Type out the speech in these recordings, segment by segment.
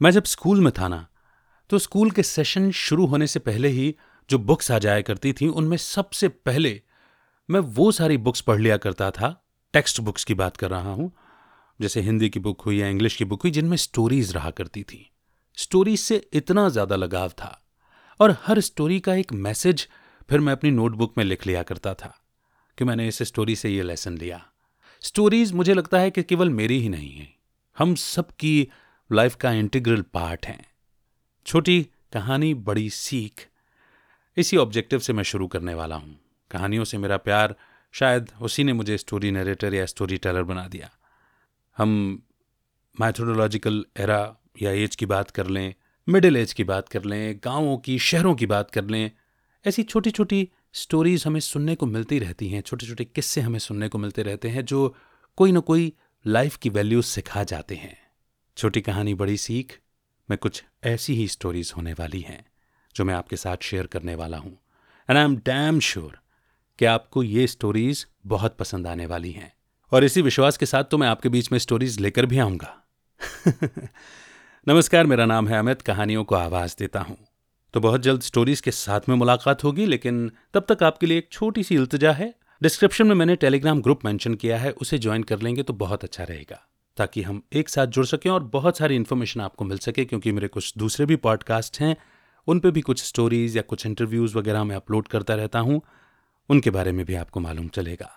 मैं जब स्कूल में था ना तो स्कूल के सेशन शुरू होने से पहले ही जो बुक्स आ जाया करती थी, उनमें सबसे पहले मैं वो सारी बुक्स पढ़ लिया करता था। टेक्स्ट बुक्स की बात कर रहा हूँ, जैसे हिंदी की बुक हुई या इंग्लिश की बुक हुई, जिनमें स्टोरीज रहा करती थी। स्टोरीज से इतना ज़्यादा लगाव था और हर स्टोरी का एक मैसेज फिर मैं अपनी नोटबुक में लिख लिया करता था कि मैंने इस स्टोरी से ये लेसन लिया। स्टोरीज मुझे लगता है कि केवल मेरी ही नहीं है। हम सबकी लाइफ का इंटीग्रल पार्ट हैं। छोटी कहानी, बड़ी सीख। इसी ऑब्जेक्टिव से मैं शुरू करने वाला हूँ। कहानियों से मेरा प्यार, शायद उसी ने मुझे स्टोरी नरेटर या स्टोरी टेलर बना दिया। हम मैथोडोलॉजिकल एरा या एज की बात कर लें, मिडिल एज की बात कर लें, गाँवों की, शहरों की बात कर लें, ऐसी छोटी छोटी स्टोरीज हमें सुनने को मिलती रहती हैं छोटे छोटे किस्से हमें सुनने को मिलते रहते हैं, जो कोई ना कोई लाइफ की वैल्यूज़ सिखा जाते हैं। छोटी कहानी, बड़ी सीख, में कुछ ऐसी ही स्टोरीज होने वाली हैं, जो मैं आपके साथ शेयर करने वाला हूँ। And I am damn sure कि आपको ये स्टोरीज बहुत पसंद आने वाली हैं। और इसी विश्वास के साथ तो मैं आपके बीच में स्टोरीज लेकर भी आऊँगा। नमस्कार, मेरा नाम है अमित, कहानियों को आवाज़ देता हूँ। तो बहुत जल्द स्टोरीज के साथ में मुलाकात होगी, लेकिन तब तक आपके लिए एक छोटी सी इल्तजा है। डिस्क्रिप्शन में मैंने टेलीग्राम ग्रुप मेंशन किया है, उसे ज्वाइन कर लेंगे तो बहुत अच्छा रहेगा। ताकि हम एक साथ जुड़ सकें और बहुत सारी इन्फॉर्मेशन आपको मिल सके, क्योंकि मेरे कुछ दूसरे भी पॉडकास्ट हैं। उन पे भी कुछ स्टोरीज या कुछ इंटरव्यूज़ वगैरह मैं अपलोड करता रहता हूँ। उनके बारे में भी आपको मालूम चलेगा।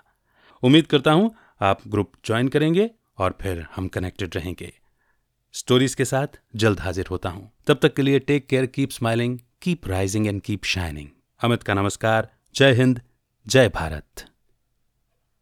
उम्मीद करता हूँ आप ग्रुप ज्वाइन करेंगे और फिर हम कनेक्टेड रहेंगे। स्टोरीज के साथ जल्द हाजिर होता हूँ। तब तक के लिए take care keep smiling keep rising and keep shining Amit का नमस्कार। जय हिंद, जय भारत।